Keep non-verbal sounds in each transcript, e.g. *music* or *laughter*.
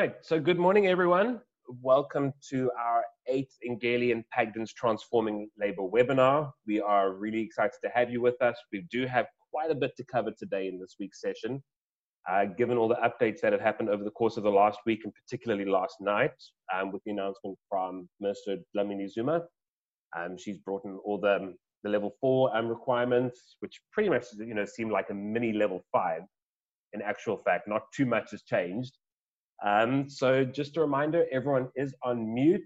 right. So, good morning, everyone. Welcome to our eighth Engeli and Pagdens Transforming Labor webinar. We are really excited to have you with us. We do have quite a bit to cover today in this week's session. Uh, given all the updates that have happened over the course of the last week, and particularly last night, um, with the announcement from Minister Dlamini Zuma, um, she's brought in all the, the level four um, requirements, which pretty much you know seem like a mini level five. In actual fact, not too much has changed. Um, so just a reminder, everyone is on mute.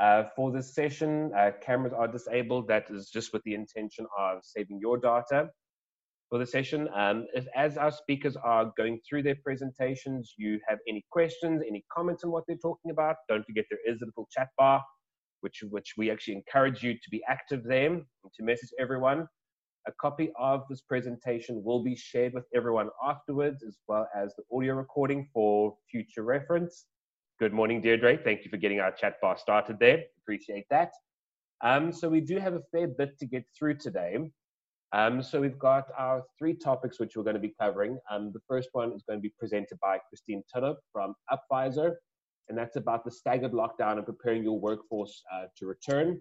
Uh, for this session, uh, cameras are disabled. That is just with the intention of saving your data for the session. Um, if, as our speakers are going through their presentations, you have any questions, any comments on what they're talking about, don't forget there is a little chat bar, which, which we actually encourage you to be active there to message everyone. A copy of this presentation will be shared with everyone afterwards, as well as the audio recording for future reference. Good morning, Deirdre. Thank you for getting our chat bar started there. Appreciate that. Um, so we do have a fair bit to get through today. Um, so we've got our three topics which we're going to be covering. Um, the first one is going to be presented by Kristine Tudhope from UPvisor, and that's about the staggered lockdown and preparing your workforce uh, to return.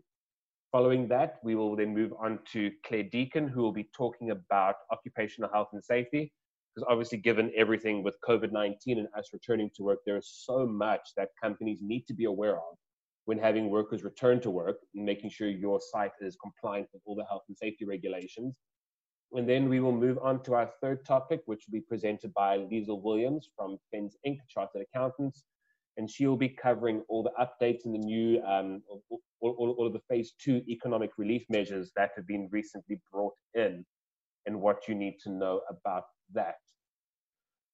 Following that, we will then move on to Claire Deacon, who will be talking about occupational health and safety. Because obviously, given everything with COVID 19 and us returning to work, there is so much that companies need to be aware of when having workers return to work and making sure your site is compliant with all the health and safety regulations. And then we will move on to our third topic, which will be presented by Liesl Williams from FENS Inc., Chartered Accountants, and she will be covering all the updates and the new, um, all, all, all, of the phase two economic relief measures that have been recently brought in and what you need to know about that.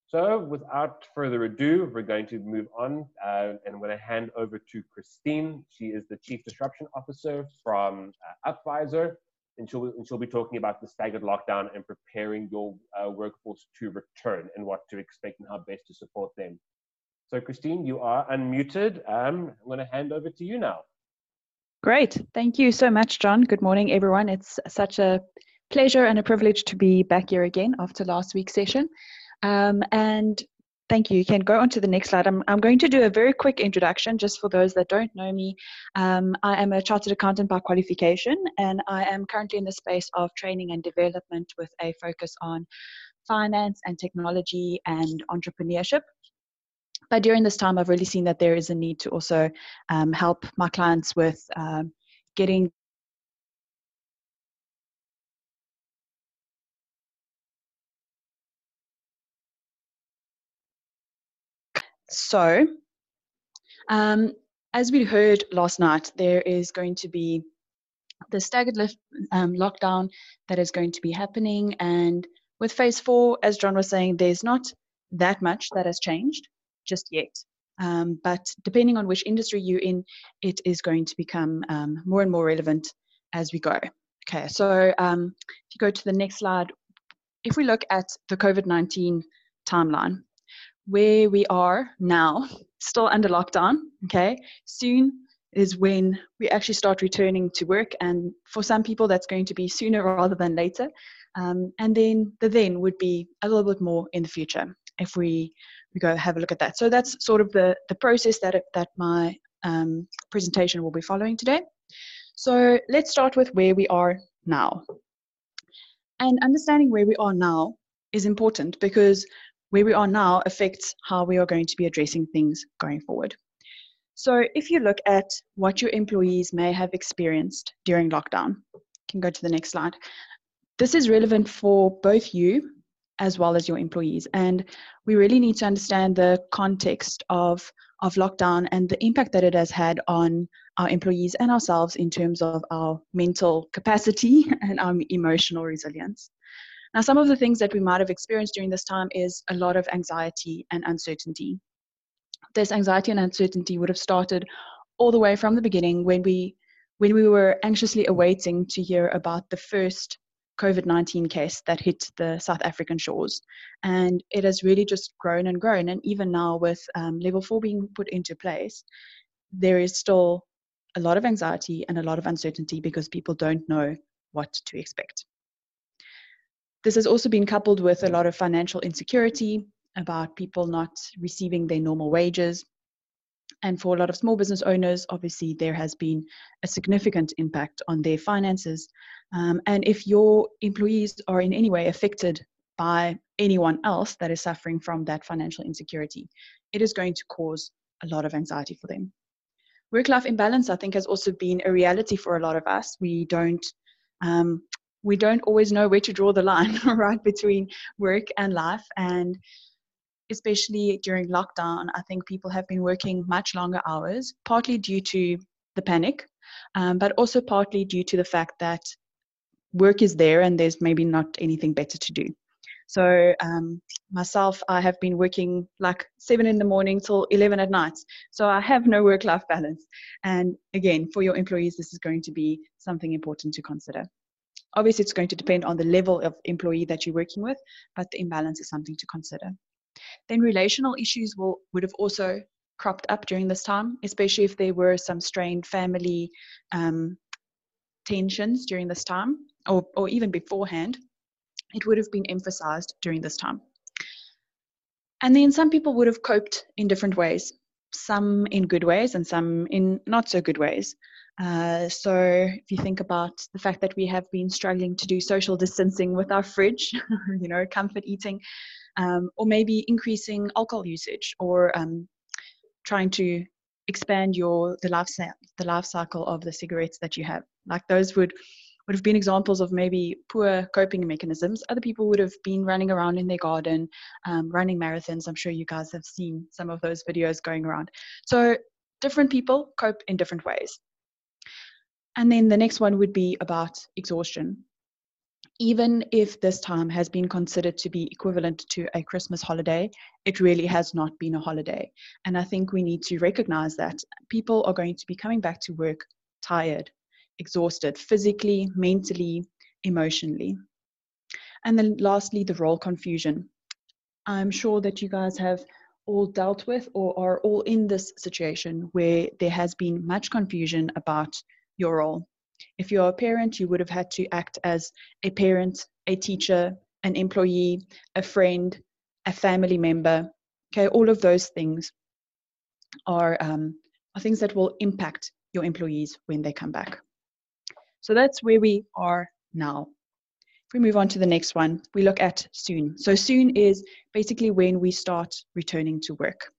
So without further ado, we're going to move on uh, and I'm going to hand over to Kristine. She is the Chief Disruption Officer from uh, UPvisor and she'll, and she'll be talking about the staggered lockdown and preparing your uh, workforce to return and what to expect and how best to support them. So, Kristine, you are unmuted. Um, I'm going to hand over to you now. Great. Thank you so much, John. Good morning, everyone. It's such a pleasure and a privilege to be back here again after last week's session. Um, and thank you. You can go on to the next slide. I'm, I'm going to do a very quick introduction just for those that don't know me. Um, I am a chartered accountant by qualification, and I am currently in the space of training and development with a focus on finance and technology and entrepreneurship. But during this time, I've really seen that there is a need to also um, help my clients with um, getting So, um, as we heard last night, there is going to be the staggered lift, um, lockdown that is going to be happening. And with phase four, as John was saying, there's not that much that has changed just yet. Um, but depending on which industry you're in, it is going to become um, more and more relevant as we go. Okay, so um, if you go to the next slide, if we look at the COVID 19 timeline, where we are now, still under lockdown, okay, soon is when we actually start returning to work. And for some people, that's going to be sooner rather than later. Um, and then the then would be a little bit more in the future if we we go have a look at that. So that's sort of the, the process that, that my um, presentation will be following today. So let's start with where we are now. And understanding where we are now is important because where we are now affects how we are going to be addressing things going forward. So if you look at what your employees may have experienced during lockdown, you can go to the next slide. This is relevant for both you as well as your employees. And we really need to understand the context of, of lockdown and the impact that it has had on our employees and ourselves in terms of our mental capacity *laughs* and our emotional resilience. Now, some of the things that we might have experienced during this time is a lot of anxiety and uncertainty. This anxiety and uncertainty would have started all the way from the beginning when we when we were anxiously awaiting to hear about the first COVID 19 case that hit the South African shores. And it has really just grown and grown. And even now, with um, level four being put into place, there is still a lot of anxiety and a lot of uncertainty because people don't know what to expect. This has also been coupled with a lot of financial insecurity about people not receiving their normal wages. And for a lot of small business owners, obviously, there has been a significant impact on their finances. Um, and if your employees are in any way affected by anyone else that is suffering from that financial insecurity, it is going to cause a lot of anxiety for them. Work life imbalance, I think, has also been a reality for a lot of us. We don't um, we don't always know where to draw the line *laughs* right between work and life and especially during lockdown i think people have been working much longer hours partly due to the panic um, but also partly due to the fact that work is there and there's maybe not anything better to do. So um, myself i have been working like 7 in the morning till 11 at night. So i have no work life *laughs* balance. And again for your employees this is going to be something important to consider. Obviously, it's going to depend on the level of employee that you're working with, but the imbalance is something to consider. Then relational issues will would have also cropped up during this time, especially if there were some strained family um, tensions during this time, or, or even beforehand. It would have been emphasized during this time. And then some people would have coped in different ways, some in good ways and some in not so good ways. Uh, so if you think about the fact that we have been struggling to do social distancing with our fridge, *laughs* you know, comfort eating, um, or maybe increasing alcohol usage, or um, trying to expand your the life the life cycle of the cigarettes that you have. Like those would would have been examples of maybe poor coping mechanisms. Other people would have been running around in their garden, um, running marathons. I'm sure you guys have seen some of those videos going around. So different people cope in different ways. And then the next one would be about exhaustion. Even if this time has been considered to be equivalent to a Christmas holiday, it really has not been a holiday. And I think we need to recognize that people are going to be coming back to work tired, exhausted, physically, mentally, emotionally. And then lastly, the role confusion. I'm sure that you guys have all dealt with or are all in this situation where there has been much confusion about your role. If you're a parent, you would have had to act as a parent, a teacher, an employee, a friend, a family member. Okay, all of those things are, um, are things that will impact your employees when they come back. So that's where we are now. If we move on to the next one, we look at soon. So soon is basically when we start returning to work.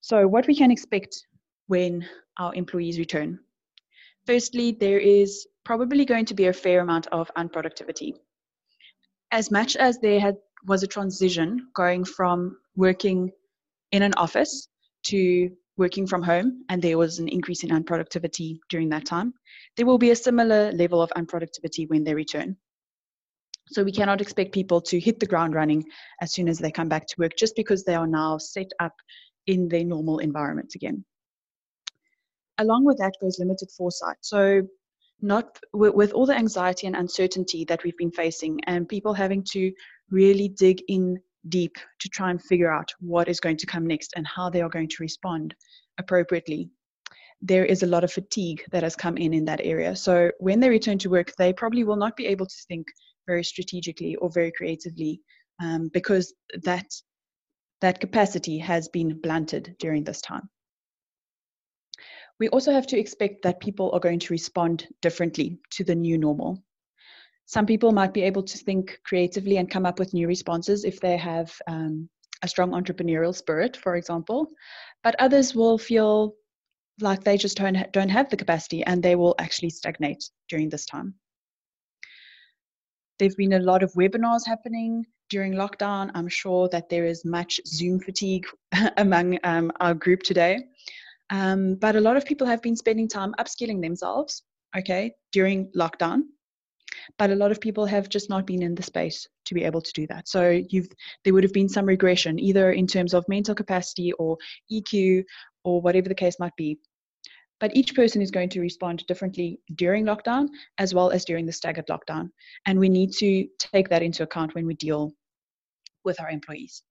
So what we can expect when our employees return. Firstly, there is probably going to be a fair amount of unproductivity. As much as there had, was a transition going from working in an office to working from home, and there was an increase in unproductivity during that time, there will be a similar level of unproductivity when they return. So we cannot expect people to hit the ground running as soon as they come back to work just because they are now set up in their normal environment again along with that goes limited foresight. So, not with, with all the anxiety and uncertainty that we've been facing, and people having to really dig in deep to try and figure out what is going to come next and how they are going to respond appropriately. There is a lot of fatigue that has come in in that area. So, when they return to work, they probably will not be able to think very strategically or very creatively um, because that that capacity has been blunted during this time we also have to expect that people are going to respond differently to the new normal. Some people might be able to think creatively and come up with new responses if they have um, a strong entrepreneurial spirit, for example, but others will feel like they just don't, don't have the capacity and they will actually stagnate during this time. There've been a lot of webinars happening during lockdown. I'm sure that there is much Zoom fatigue *laughs* among um, our group today. Um, but a lot of people have been spending time upskilling themselves, okay, during lockdown. But a lot of people have just not been in the space to be able to do that. So you've there would have been some regression, either in terms of mental capacity or EQ or whatever the case might be. But each person is going to respond differently during lockdown as well as during the staggered lockdown. And we need to take that into account when we deal with our employees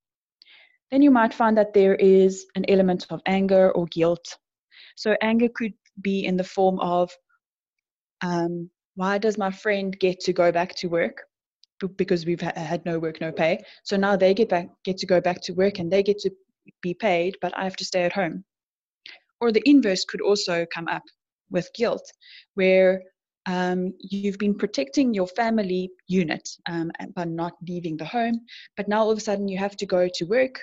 then you might find that there is an element of anger or guilt. So, anger could be in the form of um, why does my friend get to go back to work? because we've had no work, no pay. So now they get back, get to go back to work, and they get to be paid, but I have to stay at home. Or the inverse could also come up with guilt, where um, you've been protecting your family unit um, by not leaving the home, but now all of a sudden you have to go to work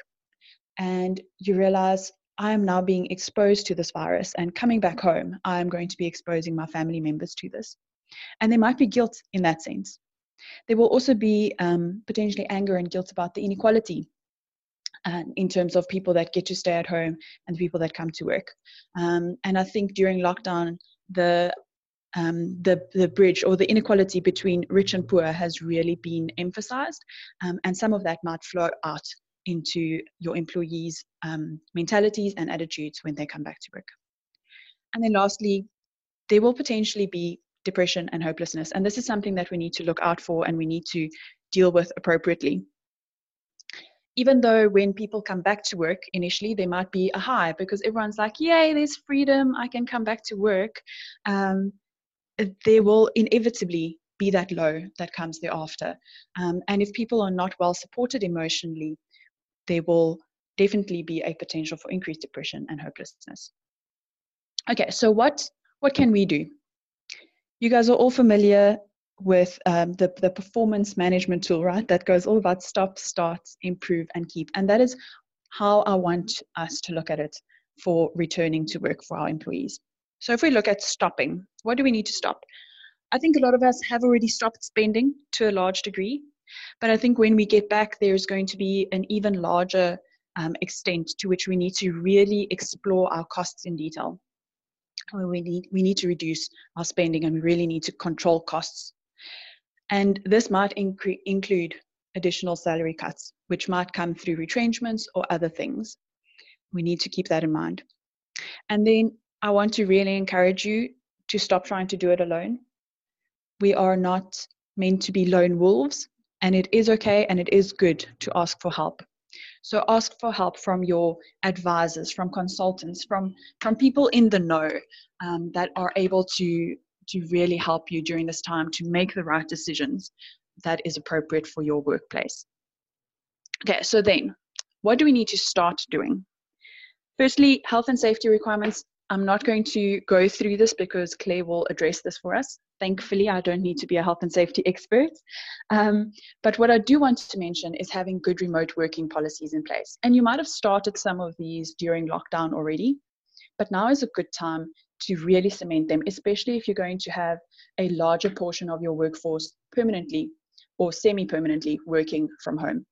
and you realize I am now being exposed to this virus, and coming back home, I am going to be exposing my family members to this. And there might be guilt in that sense. There will also be um, potentially anger and guilt about the inequality uh, in terms of people that get to stay at home and the people that come to work. Um, and I think during lockdown, the um, the the bridge or the inequality between rich and poor has really been emphasized, um, and some of that might flow out into your employees' um, mentalities and attitudes when they come back to work. And then lastly, there will potentially be depression and hopelessness. And this is something that we need to look out for and we need to deal with appropriately. Even though when people come back to work initially, there might be a high because everyone's like, Yay, there's freedom, I can come back to work. Um, there will inevitably be that low that comes thereafter. Um, and if people are not well supported emotionally, there will definitely be a potential for increased depression and hopelessness. Okay, so what, what can we do? You guys are all familiar with um, the, the performance management tool, right? That goes all about stop, start, improve, and keep. And that is how I want us to look at it for returning to work for our employees. So if we look at stopping, what do we need to stop? I think a lot of us have already stopped spending to a large degree. But I think when we get back, there's going to be an even larger um, extent to which we need to really explore our costs in detail. We need, we need to reduce our spending and we really need to control costs. And this might incre- include additional salary cuts, which might come through retrenchments or other things. We need to keep that in mind. And then I want to really encourage you to stop trying to do it alone. We are not meant to be lone wolves and it is okay and it is good to ask for help. So ask for help from your advisors from consultants from from people in the know um, that are able to to really help you during this time to make the right decisions that is appropriate for your workplace. Okay so then what do we need to start doing? Firstly health and safety requirements. I'm not going to go through this because Claire will address this for us. Thankfully, I don't need to be a health and safety expert. Um, but what I do want to mention is having good remote working policies in place. And you might have started some of these during lockdown already, but now is a good time to really cement them, especially if you're going to have a larger portion of your workforce permanently or semi permanently working from home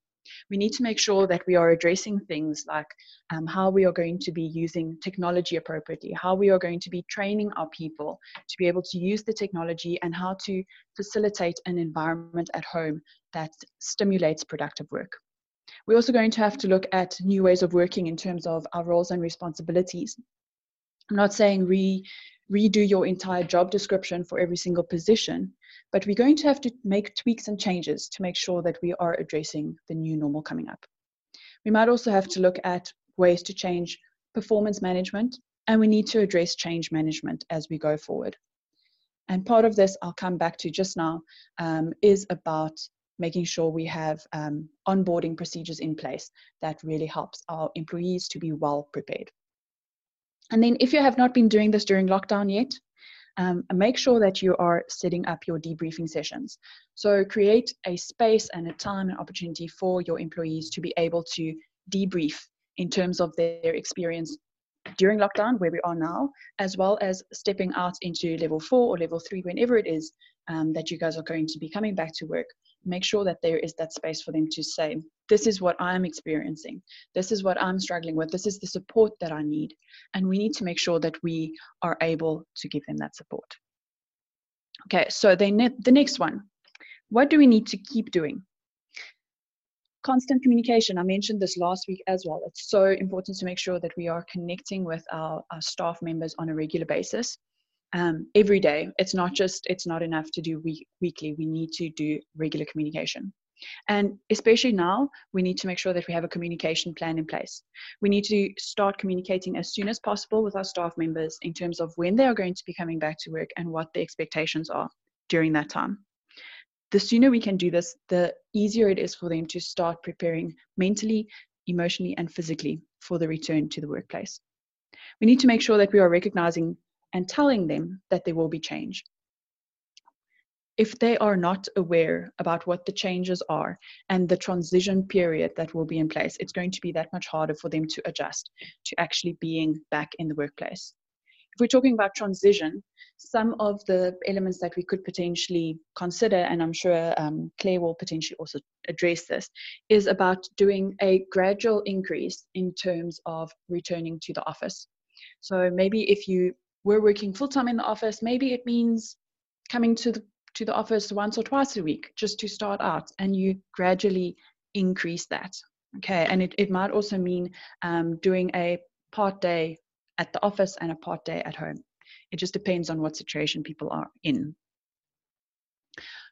we need to make sure that we are addressing things like um, how we are going to be using technology appropriately, how we are going to be training our people to be able to use the technology, and how to facilitate an environment at home that stimulates productive work. We're also going to have to look at new ways of working in terms of our roles and responsibilities. I'm not saying re, redo your entire job description for every single position, but we're going to have to make tweaks and changes to make sure that we are addressing the new normal coming up. We might also have to look at ways to change performance management, and we need to address change management as we go forward. And part of this, I'll come back to just now, um, is about making sure we have um, onboarding procedures in place that really helps our employees to be well prepared. And then if you have not been doing this during lockdown yet, um, make sure that you are setting up your debriefing sessions. So create a space and a time and opportunity for your employees to be able to debrief in terms of their experience during lockdown, where we are now, as well as stepping out into level four or level three, whenever it is um, that you guys are going to be coming back to work, make sure that there is that space for them to say, This is what I'm experiencing. This is what I'm struggling with. This is the support that I need. And we need to make sure that we are able to give them that support. Okay, so the next one what do we need to keep doing? Constant communication. I mentioned this last week as well. It's so important to make sure that we are connecting with our, our staff members on a regular basis um, every day. It's not just, it's not enough to do week, weekly. We need to do regular communication. And especially now, we need to make sure that we have a communication plan in place. We need to start communicating as soon as possible with our staff members in terms of when they are going to be coming back to work and what the expectations are during that time. the sooner we can do this, the easier it is for them to start preparing mentally, emotionally, and physically for the return to the workplace. We need to make sure that we are recognizing and telling them that there will be change. If they are not aware about what the changes are and the transition period that will be in place, it's going to be that much harder for them to adjust to actually being back in the workplace. If we're talking about transition, some of the elements that we could potentially consider, and I'm sure um, Claire will potentially also address this, is about doing a gradual increase in terms of returning to the office. So maybe if you were working full time in the office, maybe it means coming to the to the office once or twice a week just to start out, and you gradually increase that. Okay, and it, it might also mean um, doing a part day at the office and a part day at home. It just depends on what situation people are in.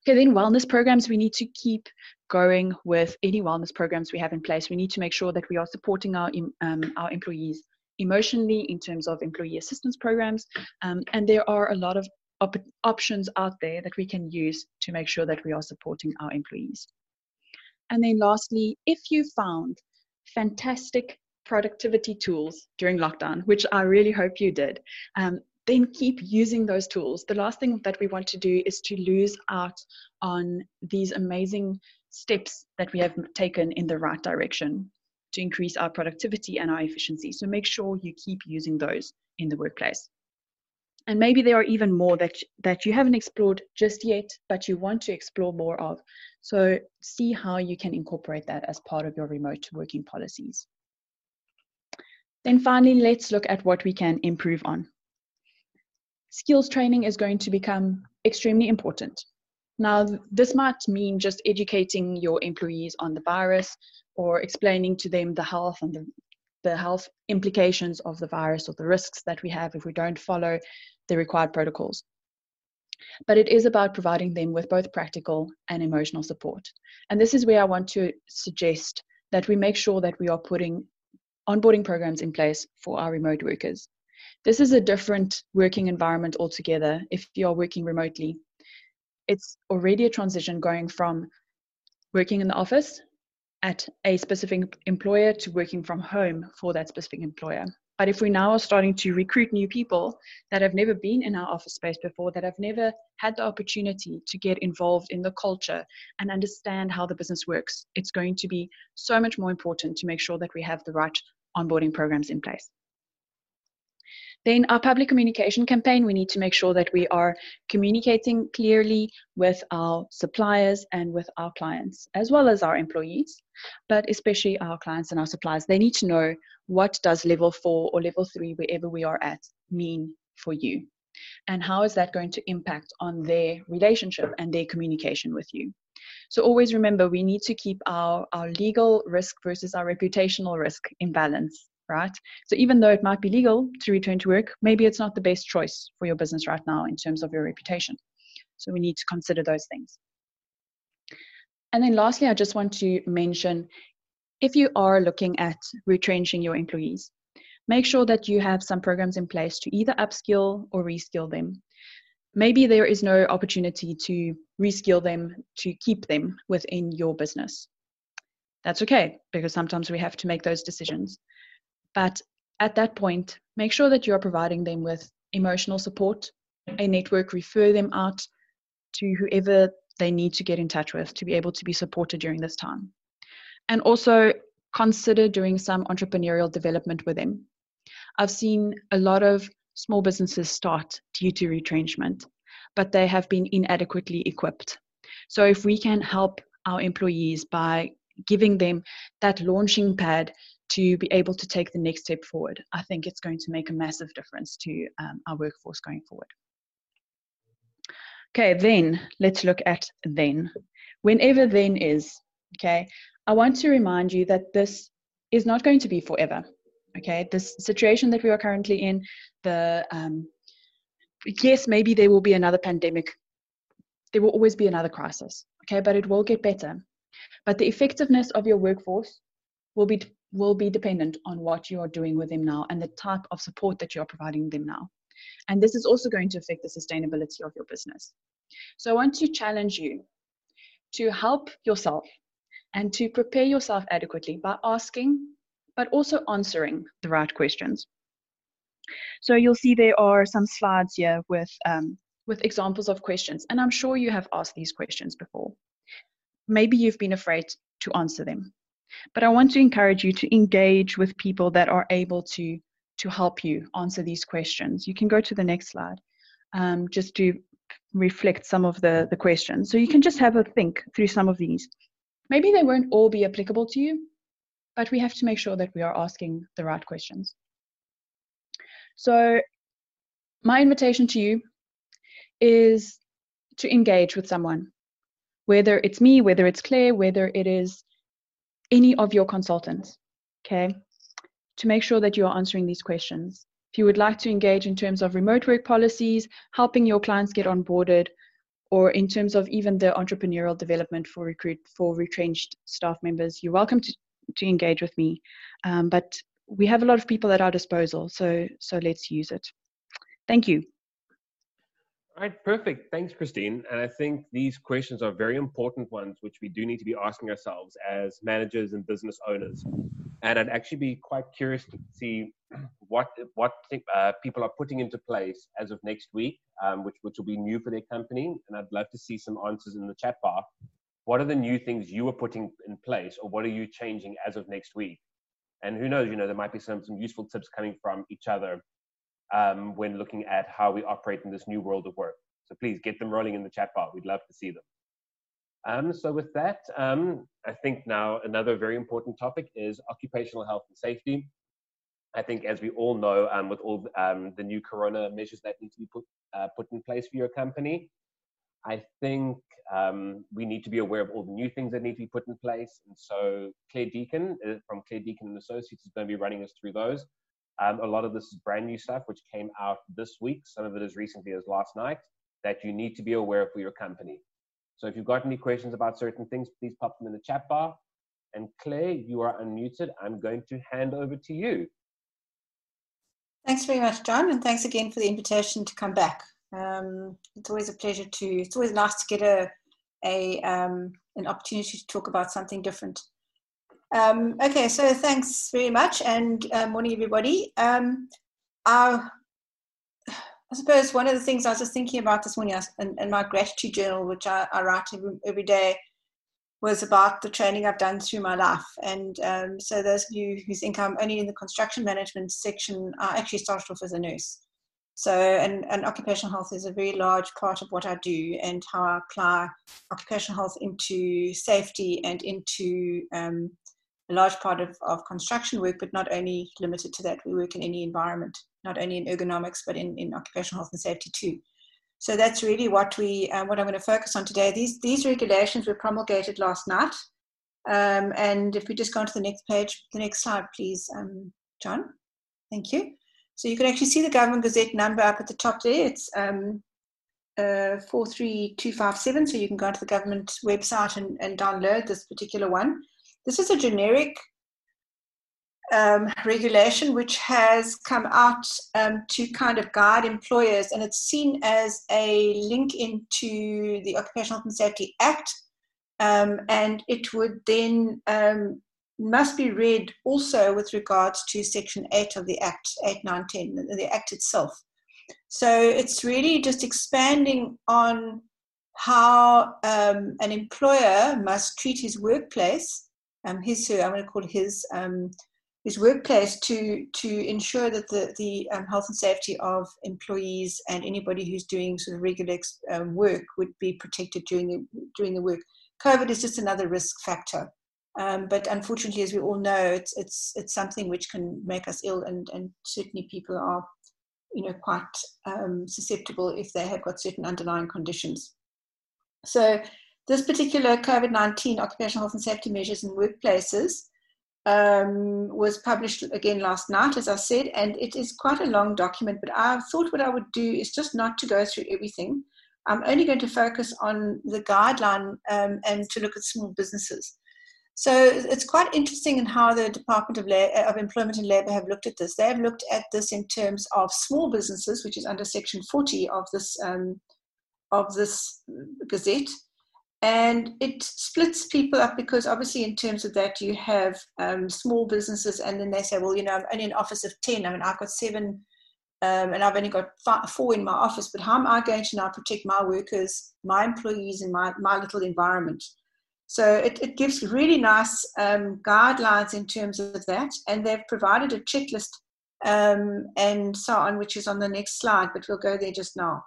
Okay, then wellness programs, we need to keep going with any wellness programs we have in place. We need to make sure that we are supporting our, um, our employees emotionally in terms of employee assistance programs. Um, and there are a lot of op options out there that we can use to make sure that we are supporting our employees. And then lastly, if you found fantastic productivity tools during lockdown, which I really hope you did, um, then keep using those tools. The last thing that we want to do is to lose out on these amazing steps that we have taken in the right direction to increase our productivity and our efficiency. So make sure you keep using those in the workplace. And maybe there are even more that, that you haven't explored just yet, but you want to explore more of. So see how you can incorporate that as part of your remote working policies. Then finally, let's look at what we can improve on skills training is going to become extremely important. Now, this might mean just educating your employees on the virus or explaining to them the health and the, the health implications of the virus or the risks that we have if we don't follow the required protocols. But it is about providing them with both practical and emotional support. And this is where I want to suggest that we make sure that we are putting onboarding programs in place for our remote workers. This is a different working environment altogether if you're working remotely. It's already a transition going from working in the office at a specific employer to working from home for that specific employer. But if we now are starting to recruit new people that have never been in our office space before, that have never had the opportunity to get involved in the culture and understand how the business works, it's going to be so much more important to make sure that we have the right onboarding programs in place. Then our public communication campaign, we need to make sure that we are communicating clearly with our suppliers and with our clients, as well as our employees, but especially our clients and our suppliers. They need to know what does level four or level three, wherever we are at, mean for you. And how is that going to impact on their relationship and their communication with you? So always remember we need to keep our, our legal risk versus our reputational risk in balance right? So even though it might be legal to return to work, maybe it's not the best choice for your business right now in terms of your reputation. So we need to consider those things. And then lastly, I just want to mention if you are looking at retrenching your employees, make sure that you have some programs in place to either upskill or reskill them. Maybe there is no opportunity to reskill them to keep them within your business. That's okay, because sometimes we have to make those decisions. But at that point, make sure that you are providing them with emotional support, a network, refer them out to whoever they need to get in touch with to be able to be supported during this time. And also consider doing some entrepreneurial development with them. I've seen a lot of small businesses start due to retrenchment, but they have been inadequately equipped. So if we can help our employees by giving them that launching pad to be able to take the next step forward. I think it's going to make a massive difference to um, our workforce going forward. Okay, then let's look at then. Whenever then is, okay, I want to remind you that this is not going to be forever. Okay, this situation that we are currently in, the um, yes, maybe there will be another pandemic. There will always be another crisis. Okay, but it will get better. But the effectiveness of your workforce will be will be dependent on what you are doing with them now and the type of support that you are providing them now. And this is also going to affect the sustainability of your business. So I want to challenge you to help yourself and to prepare yourself adequately by asking, but also answering the right questions. So you'll see there are some slides here with, um, with examples of questions, and I'm sure you have asked these questions before. Maybe you've been afraid to answer them. But I want to encourage you to engage with people that are able to, to help you answer these questions. You can go to the next slide um, just to reflect some of the, the questions. So you can just have a think through some of these. Maybe they won't all be applicable to you, but we have to make sure that we are asking the right questions. So my invitation to you is to engage with someone, whether it's me, whether it's Claire, whether it is any of your consultants, okay, to make sure that you are answering these questions. If you would like to engage in terms of remote work policies, helping your clients get onboarded, or in terms of even the entrepreneurial development for recruit for retrenched staff members, you're welcome to, to engage with me. Um, but we have a lot of people at our disposal, so so let's use it. Thank you. All right, perfect. Thanks, Kristine. And I think these questions are very important ones, which we do need to be asking ourselves as managers and business owners. And I'd actually be quite curious to see *clears throat* what what uh, people are putting into place as of next week, um, which which will be new for their company. And I'd love to see some answers in the chat bar. What are the new things you are putting in place, or what are you changing as of next week? And who knows, you know, there might be some some useful tips coming from each other um, when looking at how we operate in this new world of work. So please get them rolling in the chat bar. We'd love to see them. Um, so with that, um, I think now another very important topic is occupational health and safety. I think as we all know, um, with all um, the new corona measures that need to be put, uh, put in place for your company, I think um, we need to be aware of all the new things that need to be put in place. And so Claire Deacon uh, from Claire Deacon and Associates is going to be running us through those. Um, a lot of this is brand new stuff which came out this week. Some of it as recently as last night that you need to be aware of for your company. So if you've got any questions about certain things, please pop them in the chat bar. And Claire, you are unmuted. I'm going to hand over to you. Thanks very much, John, and thanks again for the invitation to come back. Um, it's always a pleasure to. It's always nice to get a a um, an opportunity to talk about something different. Um, okay, so thanks very much, and uh, morning, everybody. Um, our, I suppose one of the things I was just thinking about this morning in, in my gratitude journal, which I, I write every, every day, was about the training I've done through my life. And um, so, those of you who think I'm only in the construction management section, I actually started off as a nurse. So, and, and occupational health is a very large part of what I do and how I apply occupational health into safety and into um, a large part of, of construction work, but not only limited to that. We work in any environment, not only in ergonomics, but in, in occupational health and safety too. So that's really what we, uh, what I'm going to focus on today. These, these regulations were promulgated last night. Um, and if we just go on to the next page, the next slide, please, um, John. Thank you. So you can actually see the Government Gazette number up at the top there. It's um, uh, 43257. So you can go onto the government website and, and download this particular one. This is a generic um, regulation which has come out um, to kind of guide employers, and it's seen as a link into the Occupational Health and Safety Act, um, and it would then um, must be read also with regards to Section 8 of the Act, 8, 9, 10, the Act itself. So it's really just expanding on how um, an employer must treat his workplace um, his, I'm going to call his, um, his workplace to, to ensure that the, the um, health and safety of employees and anybody who's doing sort of regular uh, work would be protected during the, during the work. COVID is just another risk factor. Um, but unfortunately, as we all know, it's, it's, it's something which can make us ill, and, and certainly people are you know, quite um, susceptible if they have got certain underlying conditions. So this particular COVID 19 occupational health and safety measures in workplaces um, was published again last night, as I said, and it is quite a long document. But I thought what I would do is just not to go through everything. I'm only going to focus on the guideline um, and to look at small businesses. So it's quite interesting in how the Department of, of Employment and Labour have looked at this. They have looked at this in terms of small businesses, which is under Section 40 of this um, of this Gazette, And it splits people up because obviously, in terms of that, you have um, small businesses, and then they say, well, you know, I'm only an office of 10. I mean, I've got seven, um, and I've only got five, four in my office, but how am I going to now protect my workers, my employees, and my, my little environment? So it, it gives really nice um, guidelines in terms of that, and they've provided a checklist um, and so on, which is on the next slide, but we'll go there just now.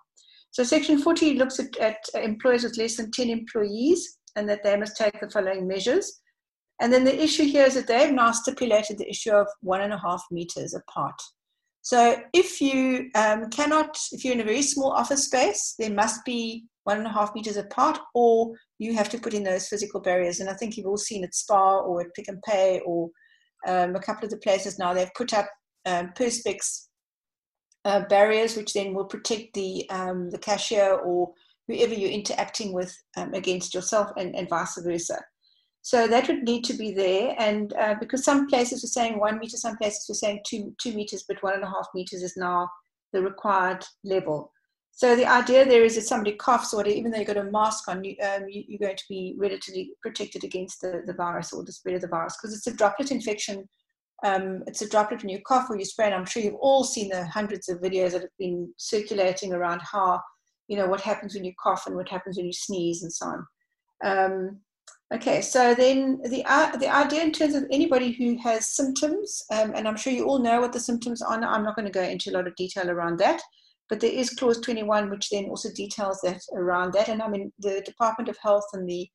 So Section 40 looks at, at employers with less than 10 employees and that they must take the following measures. And then the issue here is that they've now stipulated the issue of one and a half meters apart. So if you um, cannot, if you're in a very small office space, there must be one and a half meters apart, or you have to put in those physical barriers. And I think you've all seen at Spar or at Pick n Pay or um, a couple of the places now, they've put up um, perspex uh, barriers, which then will protect the um, the cashier or whoever you're interacting with um, against yourself, and, and vice versa. So that would need to be there, and uh, because some places were saying one meter, some places were saying two two meters, but one and a half meters is now the required level. So the idea there is that somebody coughs or even though you've got a mask on, you, um, you, are going to be relatively protected against the, the virus or the spread of the virus because it's a droplet infection um, it's a droplet when you cough or you spray, and I'm sure you've all seen the hundreds of videos that have been circulating around how, you know, what happens when you cough and what happens when you sneeze and so on. Um, okay, so then the uh, the idea in terms of anybody who has symptoms, um, and I'm sure you all know what the symptoms are. I'm not going to go into a lot of detail around that, but there is clause 21, which then also details that around that. And I mean, the Department of Health and the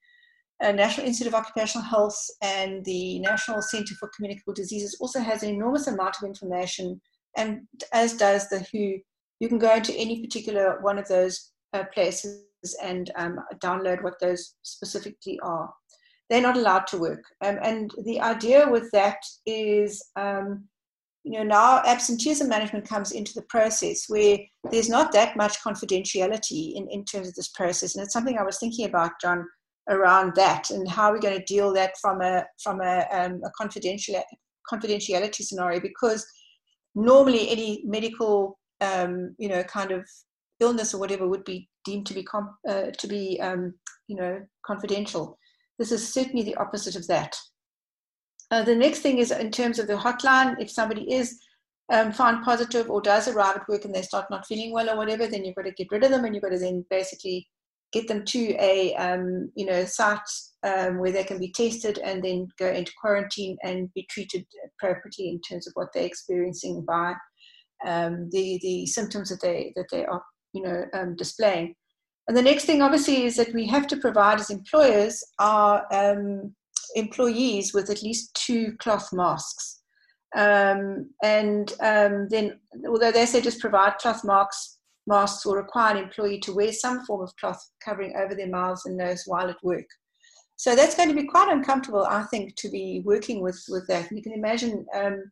National Institute of Occupational Health and the National Center for Communicable Diseases also has an enormous amount of information, and as does the WHO. You can go into any particular one of those uh, places and um, download what those specifically are. They're not allowed to work, um, and the idea with that is. Um, you know, now absenteeism management comes into the process where there's not that much confidentiality in, in terms of this process. And it's something I was thinking about, John, around that and how are we're going to deal that from a from a, um, a confidential confidentiality scenario because normally any medical um, you know kind of illness or whatever would be deemed to be com- uh, to be um, you know confidential. This is certainly the opposite of that. Uh, the next thing is in terms of the hotline if somebody is um, found positive or does arrive at work and they start not feeling well or whatever then you've got to get rid of them and you've got to then basically get them to a um, you know site um, where they can be tested and then go into quarantine and be treated appropriately in terms of what they're experiencing by um, the the symptoms that they that they are you know um, displaying. And the next thing, obviously, is that we have to provide as employers our um, employees with at least two cloth masks. Um, and then, although they say just provide cloth masks masks will require an employee to wear some form of cloth covering over their mouths and nose while at work. So that's going to be quite uncomfortable, I think, to be working with, with that. And you can imagine um,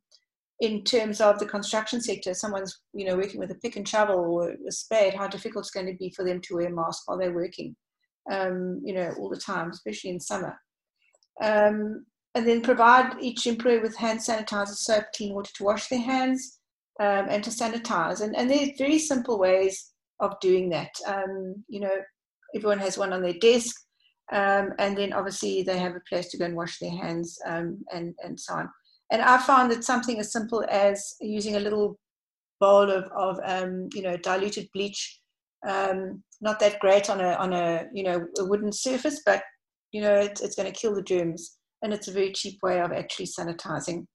in terms of the construction sector, someone's you know working with a pick and shovel or a spade, how difficult it's going to be for them to wear a mask while they're working, um, you know, all the time, especially in summer. Um, and then provide each employee with hand sanitizer, soap, clean water to wash their hands um, and to sanitize. And, and there's very simple ways of doing that. Um, you know, everyone has one on their desk, um, and then obviously they have a place to go and wash their hands um, and, and so on. And I found that something as simple as using a little bowl of, of um, you know, diluted bleach, um, not that great on a, on a, you know, a wooden surface, but, you know, it's, it's going to kill the germs. And it's a very cheap way of actually sanitizing.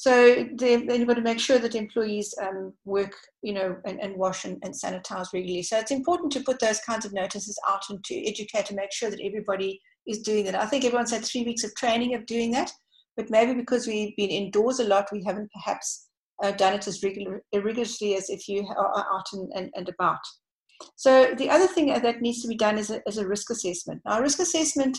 So they, they've got to make sure that employees um, work, you know, and, and wash and, and, sanitize regularly. So it's important to put those kinds of notices out and to educate and make sure that everybody is doing that. I think everyone's had three weeks of training of doing that, but maybe because we've been indoors a lot, we haven't perhaps uh, done it as regular, rigorously as if you are out and, and, and about. So the other thing that needs to be done is a, is a risk assessment. Now, a risk assessment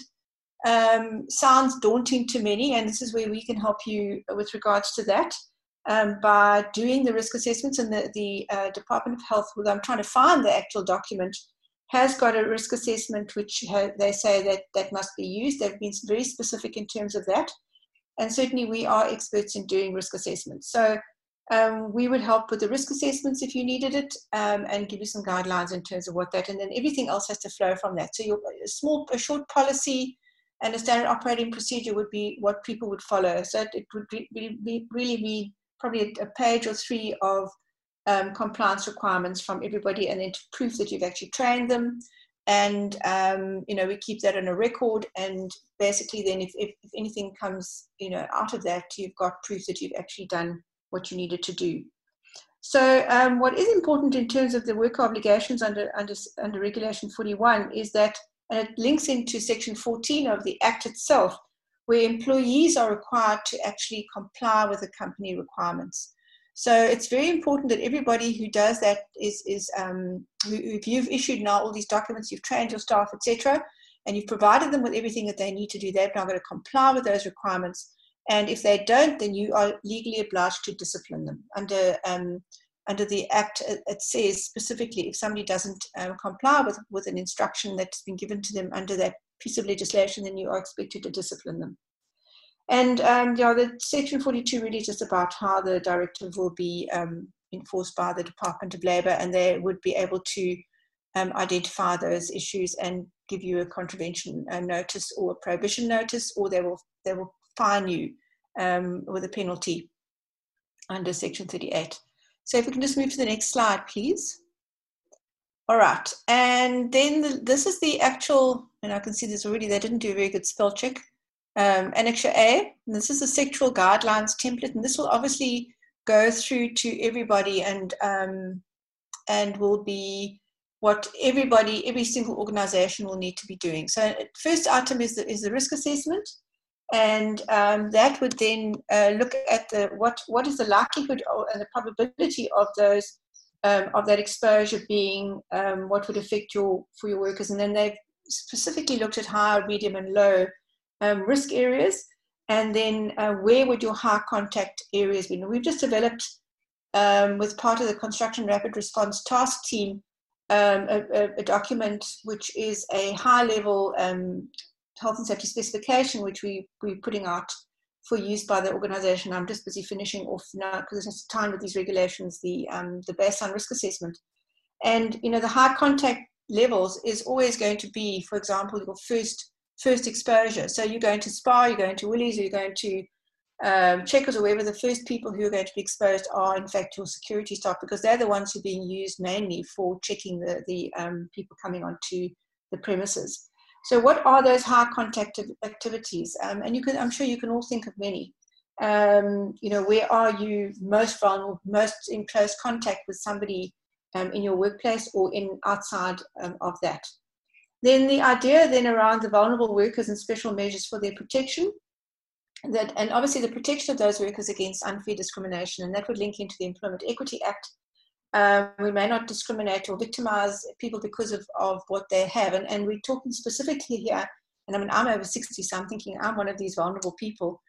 um, sounds daunting to many, and this is where we can help you with regards to that um, by doing the risk assessments. And the, the uh, Department of Health, well, I'm trying to find the actual document, has got a risk assessment which ha- they say that that must be used. They've been very specific in terms of that. And certainly, we are experts in doing risk assessments. So, Um, we would help with the risk assessments if you needed it um, and give you some guidelines in terms of what that, and then everything else has to flow from that. So your a small, a short policy and a standard operating procedure would be what people would follow. So it would be, be, really be probably a page or three of um, compliance requirements from everybody, and then to prove that you've actually trained them. And um, you know we keep that on a record, and basically then if, if, if anything comes you know out of that, you've got proof that you've actually done what you needed to do. So um, what is important in terms of the work obligations under, under, under Regulation 41 is that, and it links into Section 14 of the Act itself, where employees are required to actually comply with the company requirements. So it's very important that everybody who does that is, is um, if you've issued now all these documents, you've trained your staff, etc., and you've provided them with everything that they need to do, they're now going to comply with those requirements. And if they don't, then you are legally obliged to discipline them. Under um, under the Act, it says specifically if somebody doesn't um, comply with, with an instruction that's been given to them under that piece of legislation, then you are expected to discipline them. And um, yeah, the Section 42 really just about how the directive will be um, enforced by the Department of Labour, and they would be able to um, identify those issues and give you a contravention uh, notice or a prohibition notice, or they will they will fine you um, with a penalty under Section 38. So if we can just move to the next slide, please. All right, and then the, this is the actual, and I can see this already, they didn't do a very good spell check. Um, A, this is the sexual guidelines template, and this will obviously go through to everybody and um, and will be what everybody, every single organization will need to be doing. So first item is the, is the risk assessment and um, that would then uh, look at the what what is the likelihood and the probability of those um, of that exposure being um, what would affect your for your workers, and then they've specifically looked at high, medium, and low um, risk areas, and then uh, where would your high contact areas be? And we've just developed um, with part of the construction rapid response task team um, a, a, document which is a high level health and safety specification, which we, we're putting out for use by the organization. I'm just busy finishing off now because it's time with these regulations, the, um, the baseline risk assessment. And, you know, the high contact levels is always going to be, for example, your first, first exposure. So you're going to Spar, you're going to Woolies, or you're going to um, Checkers or wherever the first people who are going to be exposed are in fact your security staff because they're the ones who are being used mainly for checking the, the um, people coming onto the premises. So, what are those high contact activities? Um, and you can, I'm sure you can all think of many. Um, you know, where are you most vulnerable, most in close contact with somebody um, in your workplace or in outside um, of that? Then the idea then around the vulnerable workers and special measures for their protection. That, and obviously the protection of those workers against unfair discrimination, and that would link into the Employment Equity Act, um, we may not discriminate or victimize people because of, of what they have. And, and we're talking specifically here, and I mean, I'm over 60, so I'm thinking I'm one of these vulnerable people.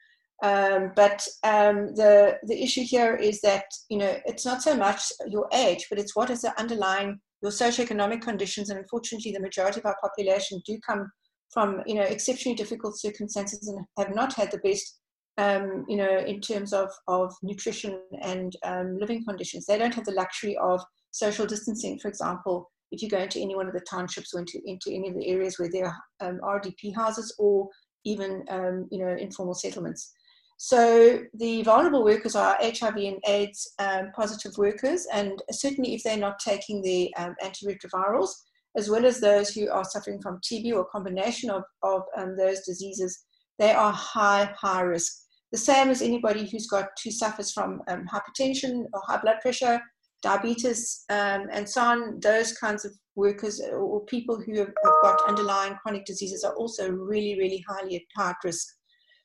Um, but um, the, the issue here is that, you know, it's not so much your age, but it's what is the underlying, your socioeconomic conditions. And unfortunately, the majority of our population do come from, you know, exceptionally difficult circumstances and have not had the best um, you know, in terms of, of nutrition and um, living conditions. They don't have the luxury of social distancing, for example, if you go into any one of the townships or into, into any of the areas where there are um, RDP houses or even, um, you know, informal settlements. So the vulnerable workers are HIV and AIDS um, positive workers, and certainly if they're not taking the um, antiretrovirals, as well as those who are suffering from TB or a combination of, of those diseases, they are high, high risk the same as anybody who's got who suffers from um, hypertension or high blood pressure, diabetes, um, and so on. Those kinds of workers or people who have, have, got underlying chronic diseases are also really, really highly at high risk.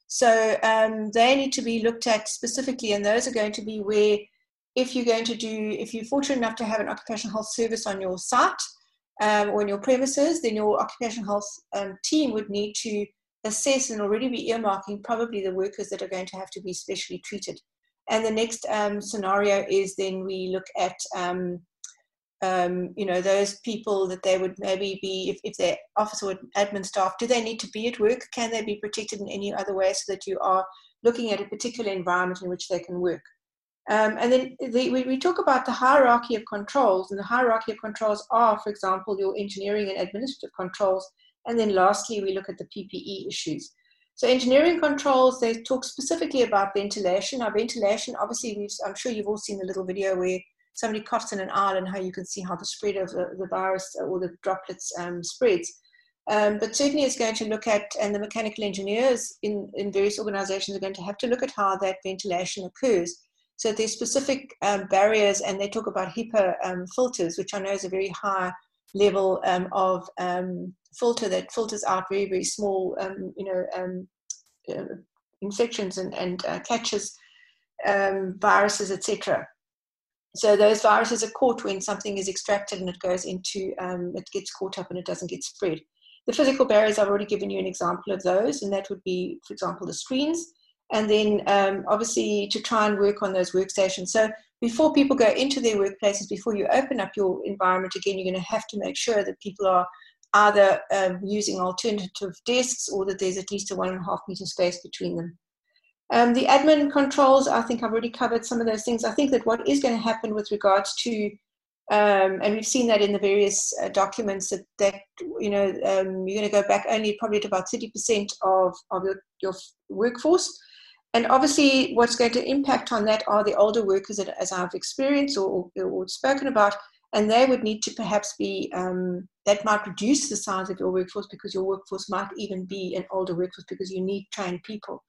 So um, they need to be looked at specifically, and those are going to be where, if you're going to do, if you're fortunate enough to have an occupational health service on your site um, or in your premises, then your occupational health um, team would need to assess and already be earmarking probably the workers that are going to have to be specially treated. And the next um, scenario is then we look at, um, um, you know, those people that they would maybe be, if, if they're office or admin staff, do they need to be at work? Can they be protected in any other way so that you are looking at a particular environment in which they can work? Um, and then the, we, we talk about the hierarchy of controls, and the hierarchy of controls are, for example, your engineering and administrative controls. And then lastly, we look at the PPE issues. So engineering controls, they talk specifically about ventilation. Now, ventilation, obviously, I'm sure you've all seen the little video where somebody coughs in an aisle and how you can see how the spread of the, the virus or the droplets um, spreads. Um, but certainly it's going to look at, and the mechanical engineers in, in various organizations are going to have to look at how that ventilation occurs. So there's specific um, barriers, and they talk about HEPA um, filters, which I know is a very high level um, of um, filter that filters out very, very small, um, you know, uh, infections and, and uh, catches viruses, etc. So those viruses are caught when something is extracted and it goes into, it gets caught up and it doesn't get spread. The physical barriers, I've already given you an example of those, and that would be, for example, the screens, and then um, obviously to try and work on those workstations. So before people go into their workplaces, before you open up your environment again, you're going to have to make sure that people are either um, using alternative desks or that there's at least a one and a half meter space between them. Um, the admin controls, I think I've already covered some of those things. I think that what is going to happen with regards to um, and we've seen that in the various uh, documents that, that you know um, you're going to go back only probably to about 30% of, of your, your workforce and obviously what's going to impact on that are the older workers that, as i've experienced or, or, or spoken about and they would need to perhaps be um, that might reduce the size of your workforce because your workforce might even be an older workforce because you need trained people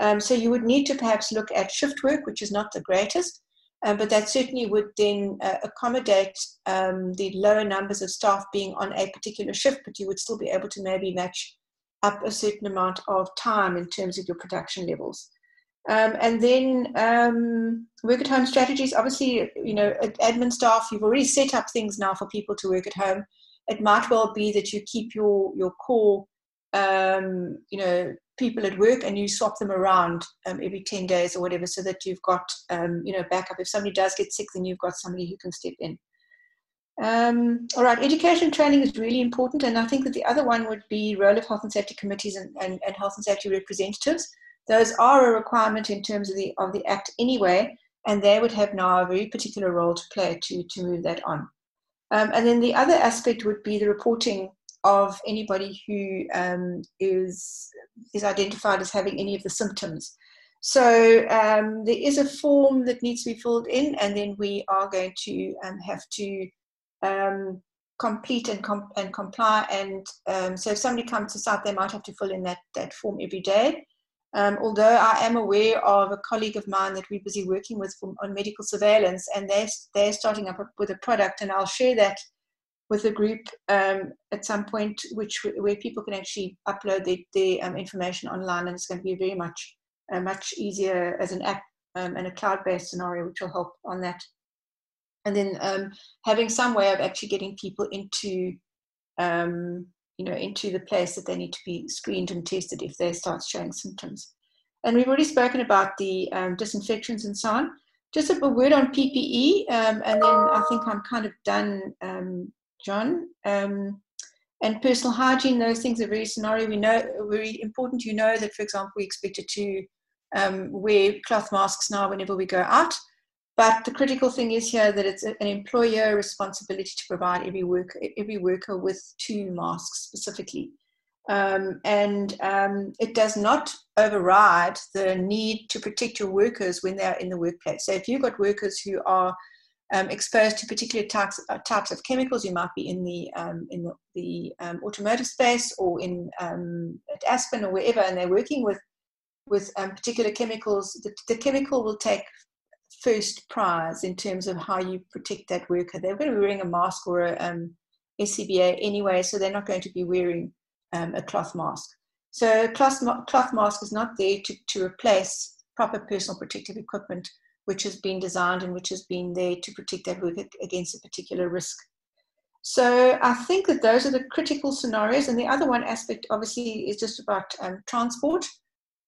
um, so you would need to perhaps look at shift work which is not the greatest um, but that certainly would then uh, accommodate um, the lower numbers of staff being on a particular shift, but you would still be able to maybe match up a certain amount of time in terms of your production levels. Um, and then um, work at home strategies. Obviously, you know, admin staff, you've already set up things now for people to work at home. It might well be that you keep your your core, um, you know, people at work and you swap them around um, every 10 days or whatever so that you've got um, you know backup. If somebody does get sick then you've got somebody who can step in. Um, all right. Education training is really important. And i think that the other one would be role of health and safety committees and, and, and health and safety representatives those are a requirement in terms of the of the act anyway and they would have now a very particular role to play to to move that on um, and then the other aspect would be the reporting of anybody who um, is is identified as having any of the symptoms. So um, there is a form that needs to be filled in, and then we are going to um, have to um, complete and, and comply. And um, so if somebody comes to site, they might have to fill in that, that form every day. Um, although I am aware of a colleague of mine that we're busy working with from, on medical surveillance, and they're, they're starting up with a product, and I'll share that with a group um, at some point, which where people can actually upload their, their um, information online, and it's going to be very much uh, much easier as an app um, and a cloud-based scenario, which will help on that. And then um, having some way of actually getting people into um, you know into the place that they need to be screened and tested if they start showing symptoms. And we've already spoken about the um, disinfections and so on just a word on PPE, um, and then I think I'm kind of done um, John. Um, and personal hygiene, those things are very scenario. We know very important. You know that, for example, we expected to um, wear cloth masks now whenever we go out. But the critical thing is here that it's an employer responsibility to provide every worker every worker with two masks specifically. Um, and um, it does not override the need to protect your workers when they're in the workplace. So if you've got workers who are um, exposed to particular types, uh, types of chemicals. You might be in the um, in the, the um, automotive space or in um, at Aspen or wherever, and they're working with with particular chemicals. The, the, chemical will take first prize in terms of how you protect that worker. They're going to be wearing a mask or a um, SCBA anyway, so they're not going to be wearing a cloth mask. So cloth, cloth mask is not there to, to replace proper personal protective equipment which has been designed and which has been there to protect that worker against a particular risk. So I think that those are the critical scenarios. And the other one aspect, obviously, is just about um, transport,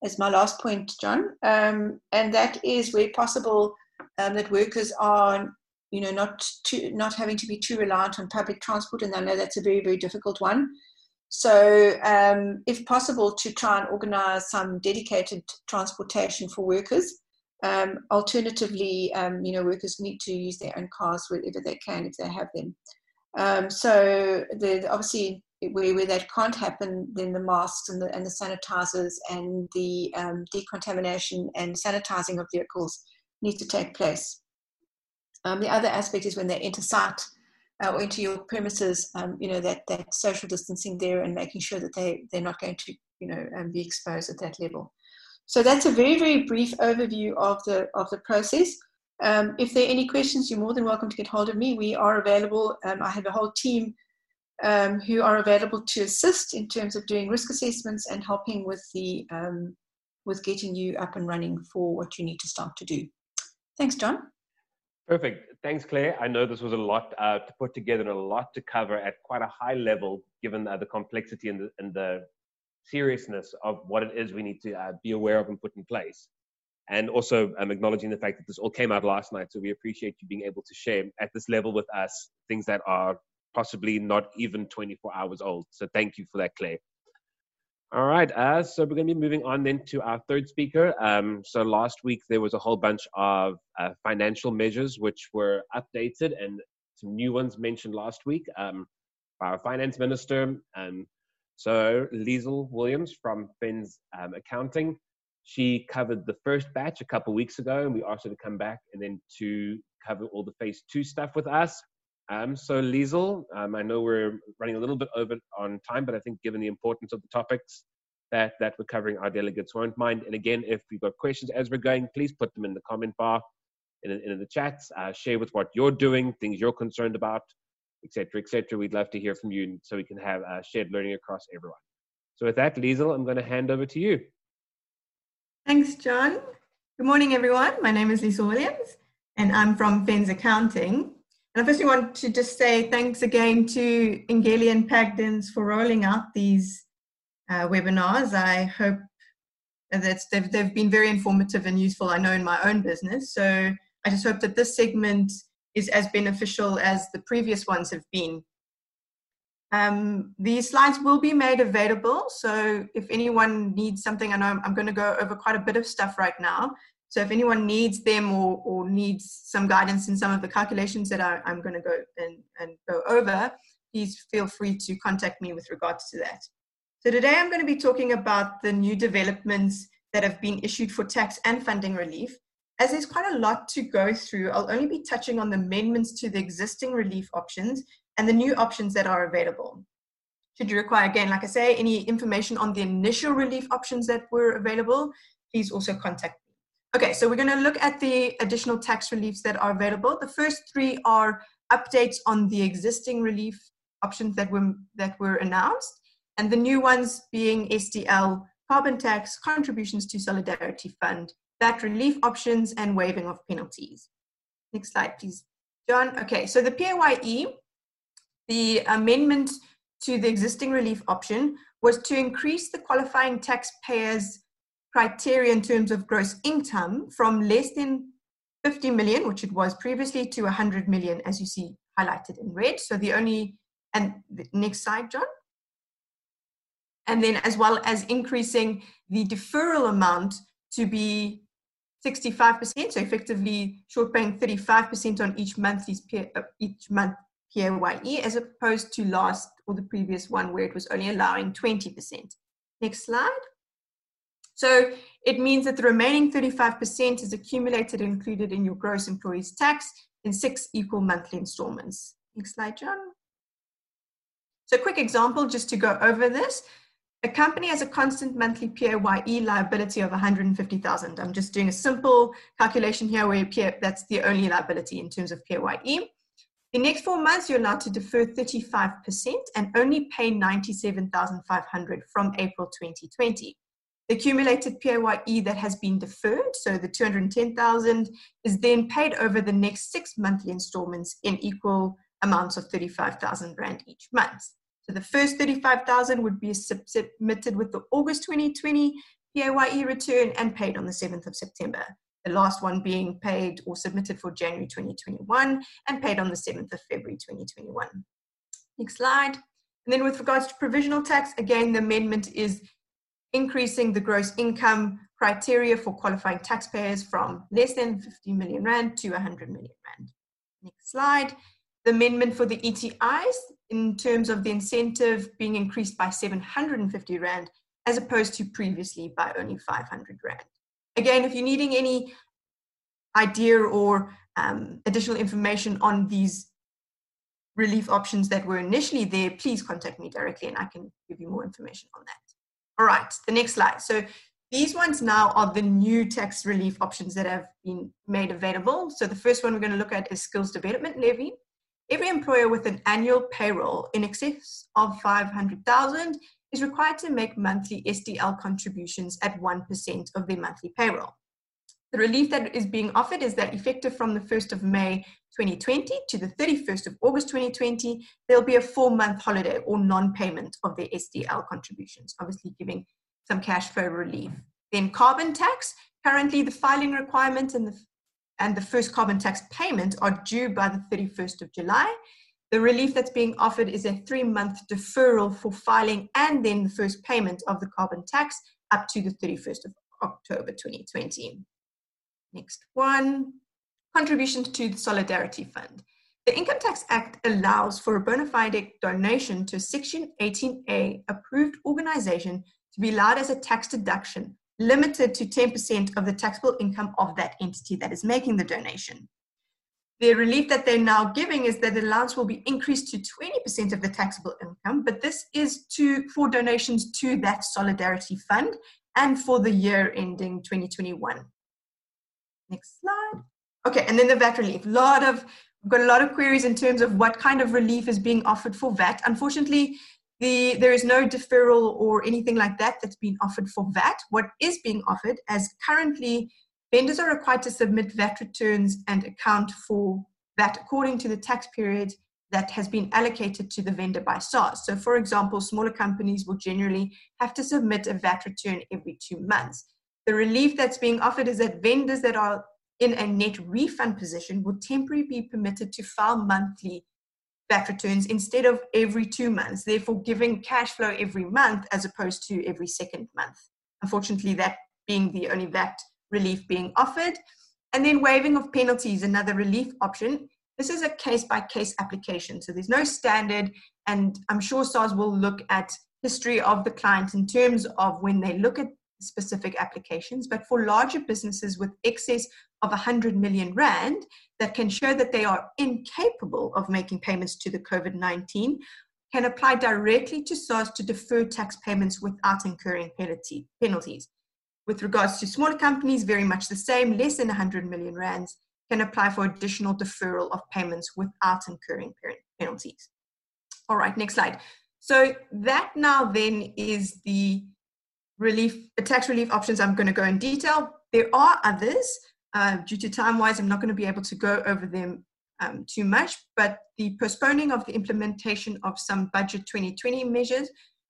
as my last point, John. Um, and that is where possible um, that workers are, you know, not too, not having to be too reliant on public transport. And I know that's a very, very difficult one. So, um, if possible, to try and organise some dedicated transportation for workers Um, alternatively, um, you know, workers need to use their own cars wherever they can if they have them. Um, so the, obviously, where, where that can't happen, then the masks and the, and the sanitizers and the um, decontamination and sanitizing of vehicles need to take place. Um, the other aspect is when they enter site uh, or into your premises, um, you know, that, that social distancing there and making sure that they, they're not going to, you know, um, be exposed at that level. So that's a very, very brief overview of the, of the process. Um, if there are any questions, you're more than welcome to get hold of me. We are available. Um, I have a whole team um, who are available to assist in terms of doing risk assessments and helping with the with getting you up and running for what you need to start to do. Thanks, John. Perfect. Thanks, Claire. I know this was a lot uh, to put together and a lot to cover at quite a high level, given uh, the complexity and the, and the, seriousness of what it is we need to uh, be aware of and put in place. And also um, acknowledging the fact that this all came out last night. So we appreciate you being able to share at this level with us things that are possibly not even 24 hours old. So thank you for that, Claire. All right, uh, so we're going to be moving on then to our third speaker. Um, so last week there was a whole bunch of uh, financial measures which were updated and some new ones mentioned last week um, by our finance minister. Um, so Liesl Williams from FENZ um, Accounting, she covered the first batch a couple weeks ago and we asked her to come back and then to cover all the phase two stuff with us. Um, so Liesl, um, I know we're running a little bit over on time, but I think given the importance of the topics that, that we're covering, our delegates won't mind. And again, if you've got questions as we're going, please put them in the comment bar, in, in the chats, uh, share with what you're doing, things you're concerned about, etc., etc. We'd love to hear from you so we can have uh, shared learning across everyone. So with that, Liesl, I'm going to hand over to you. Thanks, John. Good morning, everyone. My name is Liesl Williams, and I'm from FENZ Accounting. And I firstly want to just say thanks again to Engeli and Pagdens for rolling out these uh, webinars. I hope that they've, they've been very informative and useful, I know, in my own business. So I just hope that this segment is as beneficial as the previous ones have been. Um, these slides will be made available. So if anyone needs something, I know I'm, I'm going to go over quite a bit of stuff right now. So if anyone needs them or, or needs some guidance in some of the calculations that I, am going to go and, and go over, please feel free to contact me with regards to that. So today I'm going to be talking about the new developments that have been issued for tax and funding relief. As there's quite a lot to go through, I'll only be touching on the amendments to the existing relief options and the new options that are available. Should you require, again, like I say, any information on the initial relief options that were available, please also contact Okay, so we're going to look at the additional tax reliefs that are available. The first three are updates on the existing relief options that were that were announced, and the new ones being SDL, carbon tax, contributions to solidarity fund, VAT relief options, and waiving of penalties. Next slide, please, John. Okay, so the PAYE, the amendment to the existing relief option was to increase the qualifying taxpayers criteria in terms of gross income from less than 50 million, which it was previously, to 100 million, as you see highlighted in red. So the only, and the next slide, John. And then as well as increasing the deferral amount to be 65%, so effectively short paying 35% on each monthly uh, each month PAYE, as opposed to last or the previous one where it was only allowing 20%. Next slide. So it means that the remaining 35% is accumulated and included in your gross employees tax in six equal monthly installments. Next slide, John. So quick example just to go over this. A company has a constant monthly PAYE liability of 150,000. I'm just doing a simple calculation here where that's the only liability in terms of PAYE. The next four months, you're allowed to defer 35% and only pay 97,500 from April 2020. The accumulated PAYE that has been deferred, so the 210,000, is then paid over the next six monthly installments in equal amounts of 35,000 Rand each month. So the first 35,000 would be submitted with the August 2020 PAYE return and paid on the 7th of September. The last one being paid or submitted for January 2021 and paid on the 7th of February 2021. Next slide. And then with regards to provisional tax, again, the amendment is increasing the gross income criteria for qualifying taxpayers from less than 50 million Rand to 100 million Rand. Next slide. The amendment for the ETIs in terms of the incentive being increased by 750 Rand as opposed to previously by only 500 Rand. Again, if you're needing any idea or um, additional information on these relief options that were initially there, please contact me directly and I can give you more information on that. All right, the next slide. So these ones now are the new tax relief options that have been made available. So the first one we're going to look at is skills development levy. Every employer with an annual payroll in excess of 500,000 is required to make monthly SDL contributions at 1% of their monthly payroll. The relief that is being offered is that effective from the 1st of May 2020 to the 31st of August 2020, there'll be a four month holiday or non payment of their SDL contributions, obviously giving some cash flow relief. Then carbon tax, currently the filing requirement and the, and the first carbon tax payment are due by the 31st of July. The relief that's being offered is a three month deferral for filing and then the first payment of the carbon tax up to the 31st of October 2020. Next one, contributions to the Solidarity Fund. The Income Tax Act allows for a bona fide donation to a Section 18A approved organization to be allowed as a tax deduction, limited to 10% of the taxable income of that entity that is making the donation. The relief that they're now giving is that the allowance will be increased to 20% of the taxable income, but this is to for donations to that solidarity fund and for the year ending 2021. Next slide. Okay, and then the VAT relief. A lot of we've got a lot of queries in terms of what kind of relief is being offered for VAT. Unfortunately, the there is no deferral or anything like that that's been offered for VAT. What is being offered, as currently vendors are required to submit VAT returns and account for VAT according to the tax period that has been allocated to the vendor by SARS. So, for example, smaller companies will generally have to submit a VAT return every two months. The relief that's being offered is that vendors that are in a net refund position will temporarily be permitted to file monthly VAT returns instead of every two months, therefore giving cash flow every month as opposed to every second month. Unfortunately, that being the only VAT relief being offered. And then waiving of penalties, another relief option. This is a case by case application, so there's no standard, and I'm sure SARS will look at history of the client in terms of when they look at specific applications, but for larger businesses with excess of 100 million Rand that can show that they are incapable of making payments to the COVID 19 can apply directly to SARS to defer tax payments without incurring penalty, penalties. With regards to smaller companies, very much the same, less than 100 million rands can apply for additional deferral of payments without incurring penalties. All right, next slide. So that now then is the relief, the tax relief options I'm going to go in detail. There are others. Uh, due to time wise, I'm not going to be able to go over them um, too much, but the postponing of the implementation of some budget 2020 measures.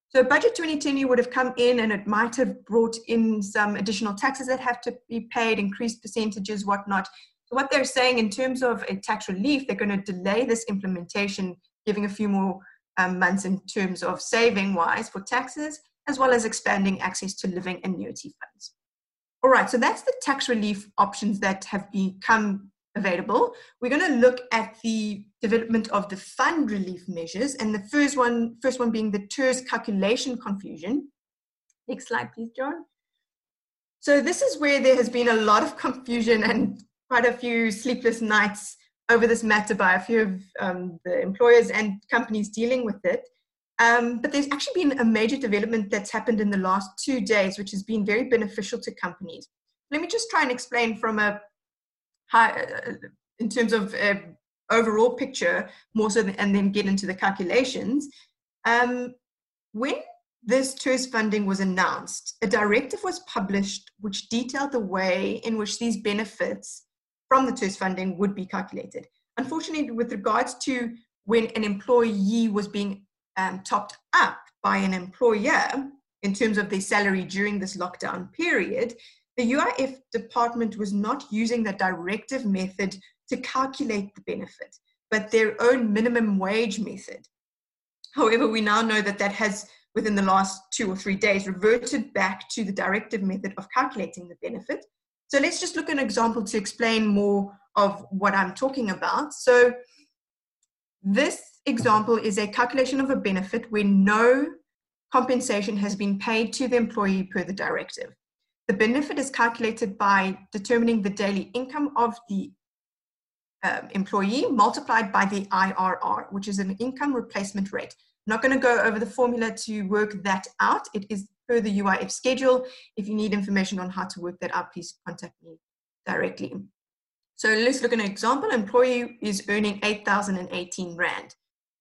So budget 2020 would have come in and it might have brought in some additional taxes that have to be paid, increased percentages, whatnot. So what they're saying in terms of a tax relief, they're going to delay this implementation, giving a few more um, months in terms of saving wise for taxes as well as expanding access to living annuity funds. All right, so that's the tax relief options that have become available. We're going to look at the development of the fund relief measures, and the first one, first one being the TERS calculation confusion. Next slide, please, John. So this is where there has been a lot of confusion and quite a few sleepless nights over this matter by a few of um, the employers and companies dealing with it. Um, but there's actually been a major development that's happened in the last two days, which has been very beneficial to companies. Let me just try and explain from a high, uh, in terms of a overall picture more so, than, and then get into the calculations. Um, when this TERS funding was announced, a directive was published which detailed the way in which these benefits from the TERS funding would be calculated. Unfortunately, with regards to when an employee was being um, topped up by an employer in terms of their salary during this lockdown period, the UIF department was not using the directive method to calculate the benefit, but their own minimum wage method. However, we now know that that has within the last two or three days reverted back to the directive method of calculating the benefit. So let's just look at an example to explain more of what I'm talking about. So this example is a calculation of a benefit where no compensation has been paid to the employee per the directive. The benefit is calculated by determining the daily income of the um, employee multiplied by the IRR, which is an income replacement rate. I'm not going to go over the formula to work that out. It is per the UIF schedule. If you need information on how to work that out, please contact me directly. So let's look at an example. Employee is earning 8,018 Rand.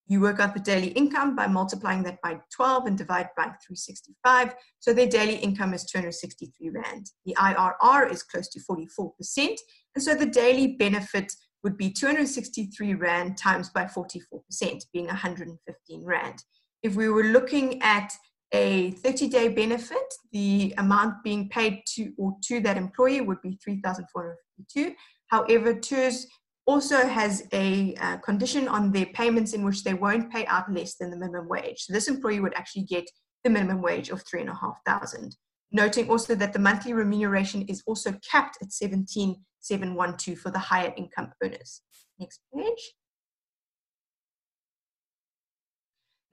You work out the daily income by multiplying that by 12 and divide by 365. So their daily income is 263 Rand. The IRR is close to 44%. And so the daily benefit would be 263 Rand times by 44%, being 115 Rand. If we were looking at a 30 day benefit, the amount being paid to or to that employee would be 3,452. However, TERS also has a uh, condition on their payments in which they won't pay out less than the minimum wage. So this employee would actually get the minimum wage of three and a half thousand. Noting also that the monthly remuneration is also capped at 17,712 for the higher income earners. Next page.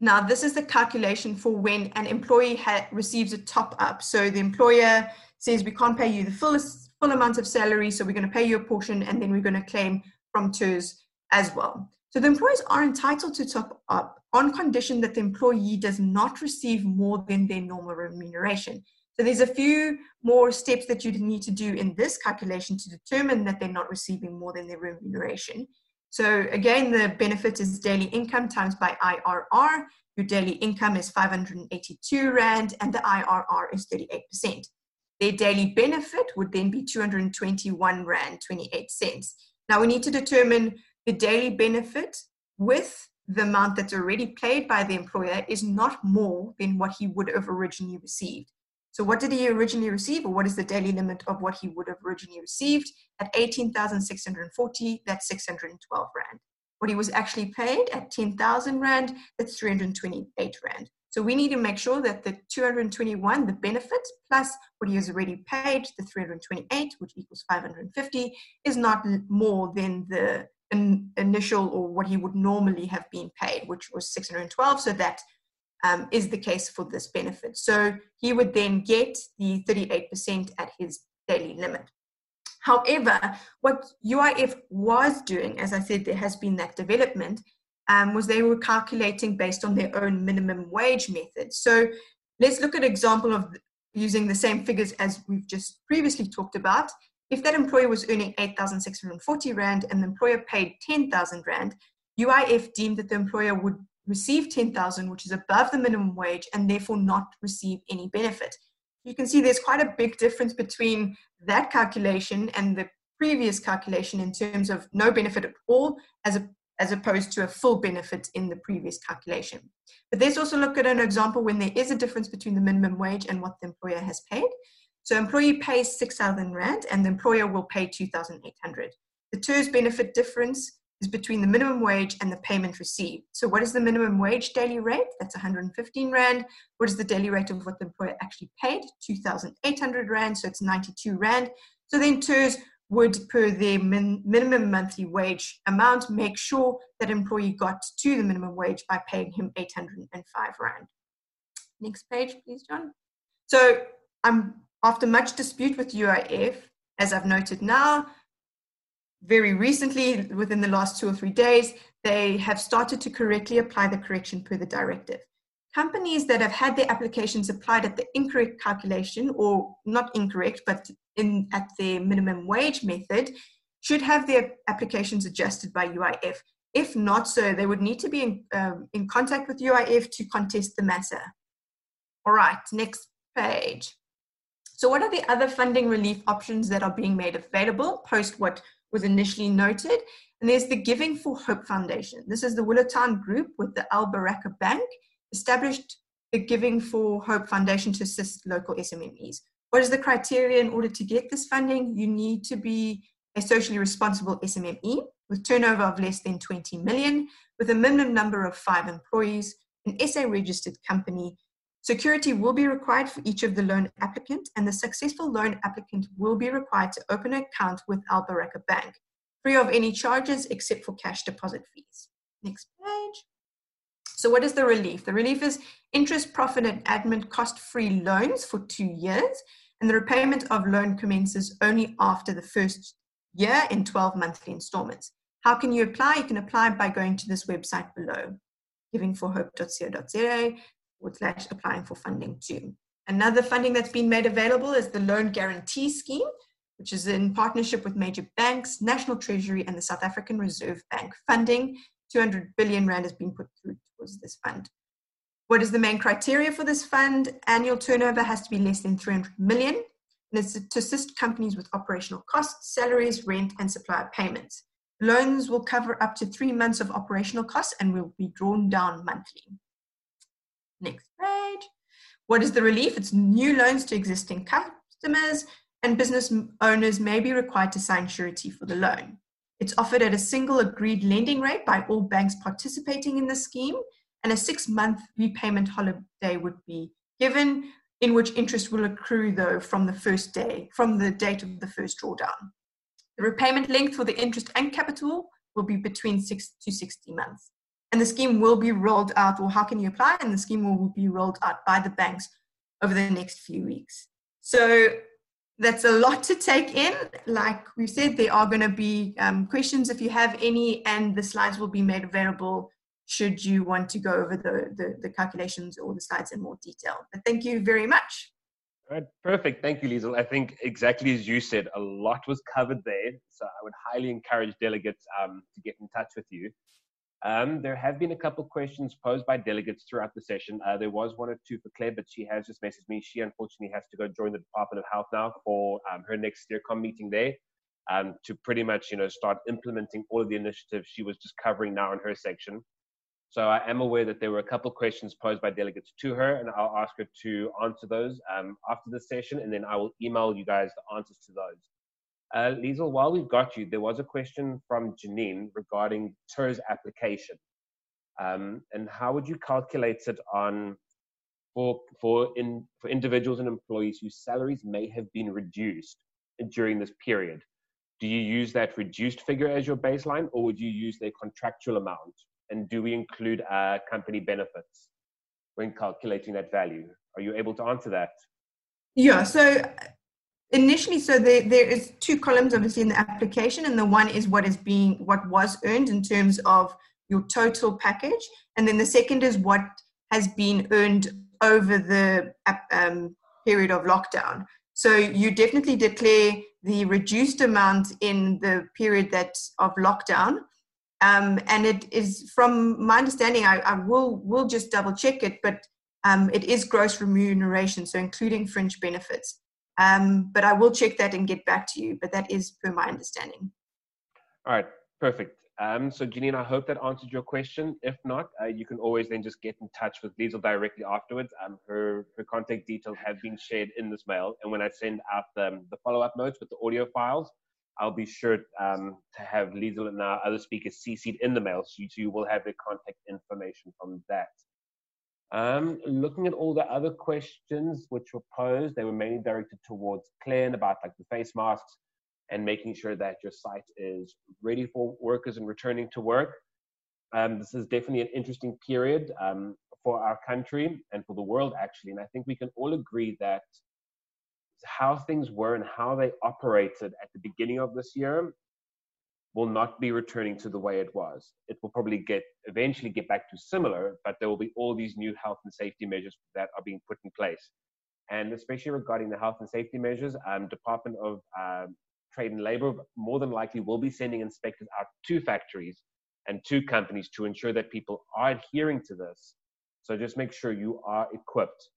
Now, this is the calculation for when an employee receives a top up. So the employer says, we can't pay you the fullest, full amount of salary, so we're going to pay you a portion, and then we're going to claim from TERS as well. So the employees are entitled to top up on condition that the employee does not receive more than their normal remuneration. So there's a few more steps that you need to do in this calculation to determine that they're not receiving more than their remuneration. So again, the benefit is daily income times by IRR. Your daily income is 582 Rand and the IRR is 38%. Their daily benefit would then be 221 Rand 28 cents. Now we need to determine the daily benefit with the amount that's already paid by the employer is not more than what he would have originally received. So what did he originally receive or what is the daily limit of what he would have originally received? At 18,640, that's 612 Rand. What he was actually paid at 10,000 Rand, that's 328 Rand. So we need to make sure that the 221, the benefit, plus what he has already paid, the 328, which equals 550, is not more than the in, initial or what he would normally have been paid, which was 612. So that um, is the case for this benefit. So he would then get the 38% at his daily limit. However, what UIF was doing, as I said, there has been that development, um, was they were calculating based on their own minimum wage method. So let's look at an example of using the same figures as we've just previously talked about. If that employer was earning 8,640 Rand and the employer paid 10,000 Rand, UIF deemed that the employer would receive 10,000, which is above the minimum wage, and therefore not receive any benefit. You can see there's quite a big difference between that calculation and the previous calculation in terms of no benefit at all as a as opposed to a full benefit in the previous calculation. But let's also look at an example when there is a difference between the minimum wage and what the employer has paid. So employee pays 6,000 Rand and the employer will pay 2,800. The TERS benefit difference is between the minimum wage and the payment received. So what is the minimum wage daily rate? That's 115 Rand. What is the daily rate of what the employer actually paid? 2,800 Rand, so it's 92 Rand. So then TERS would, per their min minimum monthly wage amount, make sure that employee got to the minimum wage by paying him 805 Rand. Next page, please, John. So I'm after much dispute with UIF, as I've noted now, very recently, within the last two or three days, they have started to correctly apply the correction per the directive. Companies that have had their applications applied at the incorrect calculation, or not incorrect, but in at their minimum wage method should have their applications adjusted by UIF. If not so, they would need to be in, um, in contact with UIF to contest the matter. All right, next page. So what are the other funding relief options that are being made available post what was initially noted? And there's the Giving for Hope Foundation. This is the Willowton group with the Al Baraka Bank, established the Giving for Hope Foundation to assist local SMMEs. What is the criteria in order to get this funding? You need to be a socially responsible SMME with turnover of less than 20 million, with a minimum number of five employees, an SA registered company, Security will be required for each of the loan applicant, and the successful loan applicant will be required to open an account with Al Baraka Bank, free of any charges except for cash deposit fees. Next page. So, what is the relief? The relief is interest, profit, and admin cost free loans for two years, and the repayment of loan commences only after the first year in 12 monthly installments. How can you apply? You can apply by going to this website below, givingforhope.co.za forward slash applying for funding too. Another funding that's been made available is the Loan Guarantee Scheme, which is in partnership with major banks, National Treasury, and the South African Reserve Bank. Funding 200 billion rand has been put through towards this fund. What is the main criteria for this fund? Annual turnover has to be less than 300 million, and it's to assist companies with operational costs, salaries, rent, and supplier payments. Loans will cover up to three months of operational costs and will be drawn down monthly. Next page. What is the relief? It's new loans to existing customers, and business owners may be required to sign surety for the loan. It's offered at a single agreed lending rate by all banks participating in the scheme, and a six month repayment holiday would be given, in which interest will accrue, though, from the first day, from the date of the first drawdown. The repayment length for the interest and capital will be between six to 60 months. And the scheme will be rolled out, or how can you apply? And the scheme will be rolled out by the banks over the next few weeks. So that's a lot to take in. Like we said, there are going to be um, questions if you have any, and the slides will be made available should you want to go over the, the, the calculations or the slides in more detail. But thank you very much. All right, perfect. Thank you, Liesl. I think exactly as you said, a lot was covered there. So I would highly encourage delegates um, to get in touch with you. Um, there have been a couple of questions posed by delegates throughout the session. Uh, there was one or two for Claire, but she has just messaged me. She unfortunately has to go join the Department of Health now for um, her next SteerCom meeting there um, to pretty much, you know, start implementing all of the initiatives she was just covering now in her section. So I am aware that there were a couple questions posed by delegates to her, and I'll ask her to answer those um, after the session, and then I will email you guys the answers to those. Uh, Liesl, while we've got you, there was a question from Janine regarding TERS application. Um, and how would you calculate it on for, for, in, for individuals and employees whose salaries may have been reduced during this period? Do you use that reduced figure as your baseline or would you use their contractual amount? And do we include uh, company benefits when calculating that value? Are you able to answer that? Yeah, so initially so there, there is two columns obviously in the application and the one is what is being what was earned in terms of your total package and then the second is what has been earned over the um, period of lockdown so you definitely declare the reduced amount in the period that of lockdown um, and it is from my understanding I, I, will will just double check it but um, it is gross remuneration so including fringe benefits um, but I will check that and get back to you. But that is per my understanding. All right, perfect. Um, so Janine, I hope that answered your question. If not, uh, you can always then just get in touch with Liesl directly afterwards. Um, her her contact details have been shared in this mail, and when I send out the, the follow up notes with the audio files, I'll be sure um, to have Liesl and our other speakers CC'd in the mail, so you, so you will have their contact information from that. Um, looking at all the other questions which were posed, they were mainly directed towards Claire about like the face masks and making sure that your site is ready for workers and returning to work. Um, this is definitely an interesting period um, for our country and for the world, actually. And I think we can all agree that how things were and how they operated at the beginning of this year will not be returning to the way it was. It will probably get eventually get back to similar, but there will be all these new health and safety measures that are being put in place. And especially regarding the health and safety measures, um, Department of um, Trade and Labor more than likely will be sending inspectors out to factories and to companies to ensure that people are adhering to this. So just make sure you are equipped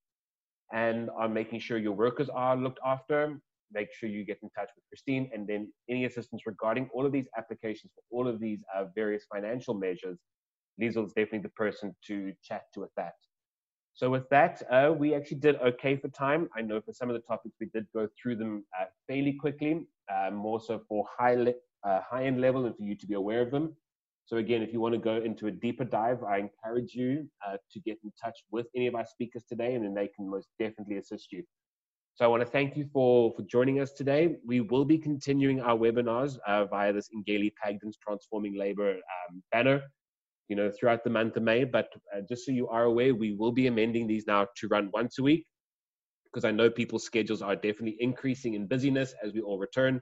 and on making sure your workers are looked after make sure you get in touch with Kristine and then any assistance regarding all of these applications for all of these uh, various financial measures, Liesl is definitely the person to chat to with that. So with that, uh, we actually did okay for time. I know for some of the topics we did go through them uh, fairly quickly, uh, more so for high, le- uh, high end level and for you to be aware of them. So again, if you want to go into a deeper dive, I encourage you uh, to get in touch with any of our speakers today, and then they can most definitely assist you. So I want to thank you for, for joining us today. We will be continuing our webinars uh, via this Engeli Pagdens Transforming Labor um, banner, you know, throughout the month of May. But uh, just so you are aware, we will be amending these now to run once a week because I know people's schedules are definitely increasing in busyness as we all return.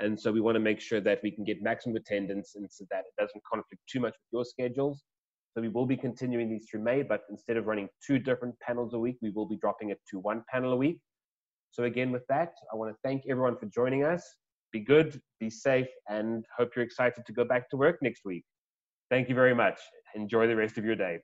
And so we want to make sure that we can get maximum attendance and so that it doesn't conflict too much with your schedules. So we will be continuing these through May, but instead of running two different panels a week, we will be dropping it to one panel a week. So again, with that, I want to thank everyone for joining us. Be good, be safe, and hope you're excited to go back to work next week. Thank you very much. Enjoy the rest of your day.